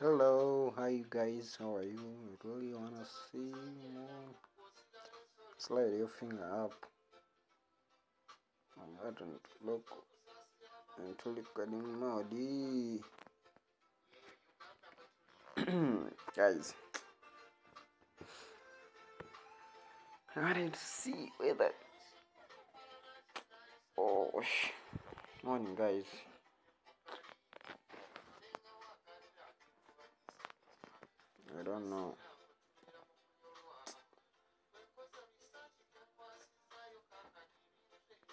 Hello, hi you guys, how are you? I really wanna see more. Slide your finger up on button look until it getting muddy. guys, I wanted to see whether. Oh, morning, guys. perdón, no,